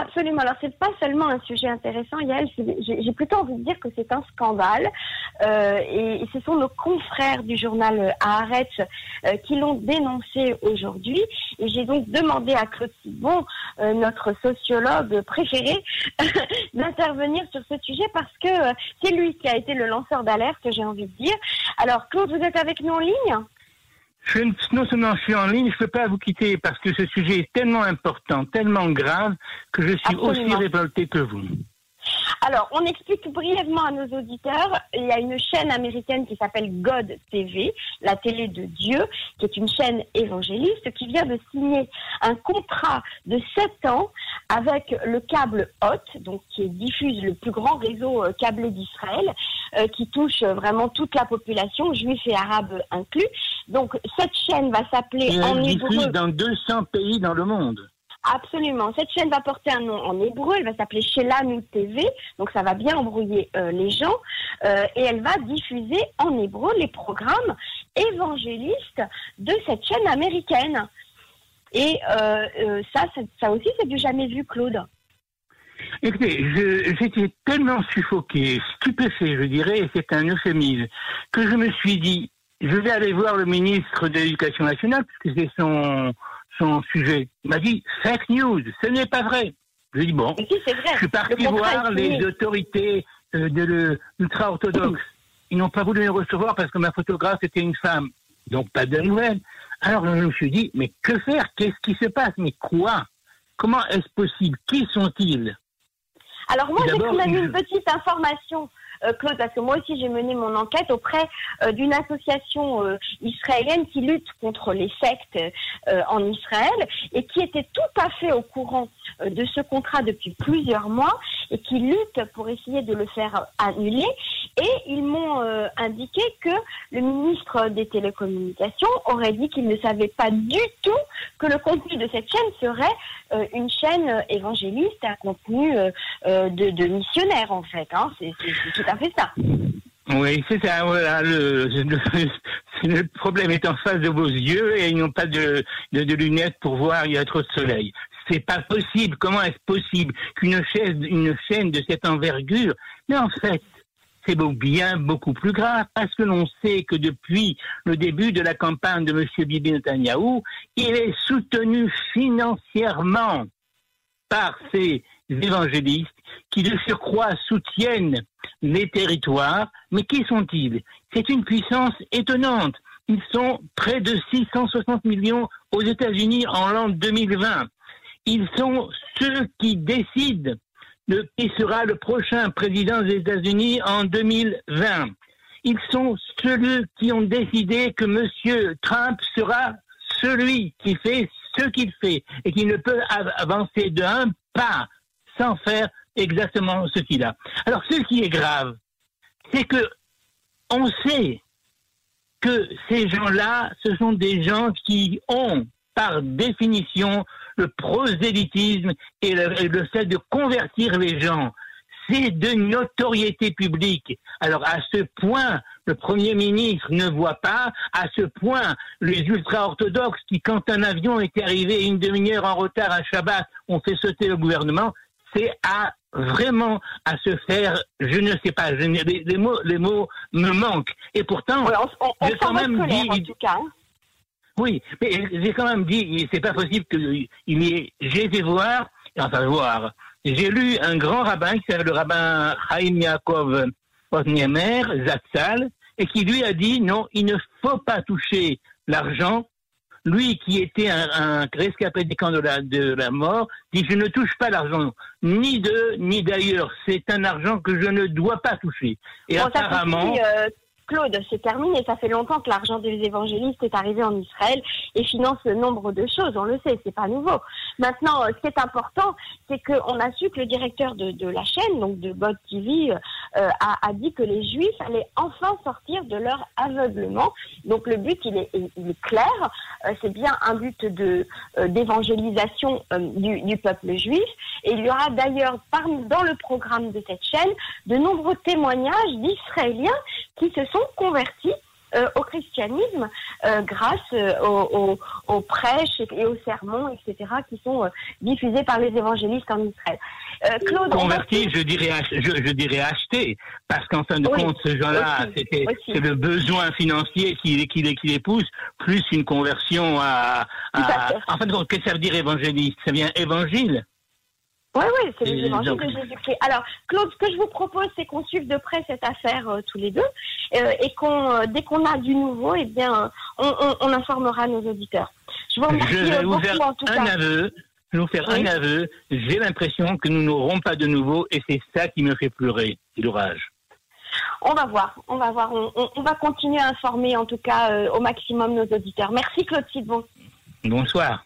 Absolument. Alors, c'est pas seulement un sujet intéressant, Yael. J'ai plutôt envie de dire que c'est un scandale. Euh, et, ce sont nos confrères du journal Haaretz euh, qui l'ont dénoncé aujourd'hui. Et j'ai donc demandé à Claude Sibon, euh, notre sociologue préféré, d'intervenir sur ce sujet parce que euh, c'est lui qui a été le lanceur d'alerte, j'ai envie de dire. Alors, Claude, vous êtes avec nous en ligne? Je, non seulement je suis en ligne, je ne peux pas vous quitter parce que ce sujet est tellement important, tellement grave, que je suis aussi révolté que vous. Alors, on explique brièvement à nos auditeurs, il y a une chaîne américaine qui s'appelle God TV, la télé de Dieu, qui est une chaîne évangéliste, qui vient de signer un contrat de 7 ans avec le câble HOT, donc qui diffuse le plus grand réseau euh, câblé d'Israël, euh, qui touche vraiment toute la population, juifs et arabes inclus. Donc, cette chaîne va s'appeler en hébreu. dans 200 pays dans le monde. Absolument. Cette chaîne va porter un nom en hébreu. Elle va s'appeler Shelanu TV. Donc ça va bien embrouiller euh, les gens. Euh, et elle va diffuser en hébreu les programmes évangélistes de cette chaîne américaine. Et euh, ça, ça, aussi, c'est du jamais vu, Claude. Écoutez, j'étais tellement suffoqué, stupéfait, je dirais, et c'est un euphémisme, que je me suis dit, je vais aller voir le ministre de l'Éducation nationale, puisque c'est son, son sujet. Il m'a dit fake news, ce n'est pas vrai. Je lui ai dit bon, je suis parti voir les autorités euh, de l'ultra-orthodoxe. Ils n'ont pas voulu me recevoir parce que ma photographe était une femme. Donc pas de nouvelles. Alors je me suis dit, mais que faire? Qu'est-ce qui se passe? Mais quoi? Comment est-ce possible? Qui sont-ils? Alors moi j'ai quand même une petite information euh, Claude, parce que moi aussi j'ai mené mon enquête auprès euh, d'une association euh, israélienne qui lutte contre les sectes en Israël et qui était tout à fait au courant de ce contrat depuis plusieurs mois et qui lutte pour essayer de le faire annuler. Et ils m'ont indiqué que le ministre des Télécommunications aurait dit qu'il ne savait pas du tout que le contenu de cette chaîne serait une chaîne évangéliste à contenu de, de missionnaire en fait. Hein. C'est tout à fait ça. Oui, c'est ça. Voilà, le, le, problème est en face de vos yeux et ils n'ont pas de, de, lunettes pour voir, il y a trop de soleil. C'est pas possible. Comment est-ce possible qu'une chaîne, une chaîne de cette envergure, mais en fait, c'est bien beaucoup plus grave parce que l'on sait que depuis le début de la campagne de M. Bibi Netanyahu, il est soutenu financièrement par ces évangélistes qui de surcroît soutiennent les territoires. Mais qui sont-ils? C'est une puissance étonnante. Ils sont près de 660 millions aux États-Unis en l'an 2020. Ils sont ceux qui décident qui sera le prochain président des États-Unis en 2020. Ils sont ceux qui ont décidé que M. Trump sera celui qui fait ce qu'il fait et qui ne peut avancer d'un pas sans faire exactement ce qu'il a. Alors, ce qui est grave, c'est que on sait que ces gens-là, ce sont des gens qui ont, par définition, le prosélytisme et le, fait de convertir les gens. C'est de notoriété publique. Alors à ce point, le Premier ministre ne voit pas, à ce point, les ultra-orthodoxes qui, quand un avion était arrivé une demi-heure en retard à Shabbat, ont fait sauter le gouvernement, c'est à vraiment à se faire, je ne sais pas, les, mots, les mots me manquent. Et pourtant, j'ai quand même dit. En tout cas. Hein. Oui, mais j'ai quand même dit, c'est pas possible qu'il y ait. J'ai été voir, enfin voir. J'ai lu un grand rabbin qui s'appelle le rabbin Chaim Yaakov Otniemer, Zatzal, et qui lui a dit non, il ne faut pas toucher l'argent lui qui était un, un rescapé des camps de la, de la mort, dit je ne touche pas l'argent, ni de ni d'ailleurs. C'est un argent que je ne dois pas toucher. Et apparemment. Euh, Claude, c'est terminé. Ça fait longtemps que l'argent des évangélistes est arrivé en Israël et finance nombre de choses. On le sait, c'est pas nouveau. Maintenant, euh, ce qui est important, c'est qu'on a su que le directeur de, la chaîne, donc de God TV, euh, a, dit que les Juifs allaient enfin sortir de leur aveuglement. Donc le but, il est, clair. Euh, c'est bien un but de d'évangélisation du, du, peuple juif. Et il y aura d'ailleurs dans le programme de cette chaîne de nombreux témoignages d'Israéliens qui se sont convertis au christianisme grâce aux, aux, prêches et aux sermons, etc., qui sont diffusés par les évangélistes en Israël. Claude, Converti, je dirais, je, dirais acheter, parce qu'en fin de compte, ce genre-là, c'est le besoin financier qui, qui, qui les pousse, plus une conversion à, à en fin de compte, qu'est-ce que ça veut dire évangéliste? Ça vient évangile oui, oui, c'est les évangiles de Jésus-Christ. Alors, Claude, ce que je vous propose, c'est qu'on suive de près cette affaire euh, tous les deux euh, et qu'on, euh, dès qu'on a du nouveau, eh bien, on, informera nos auditeurs. Je vous remercie je vais vous faire en tout un Aveu. Je vais vous faire un aveu. J'ai l'impression que nous n'aurons pas de nouveau et c'est ça qui me fait pleurer. l'orage. On va voir, on va voir. On, va continuer à informer en tout cas au maximum nos auditeurs. Merci Claude Sidbon. Bonsoir.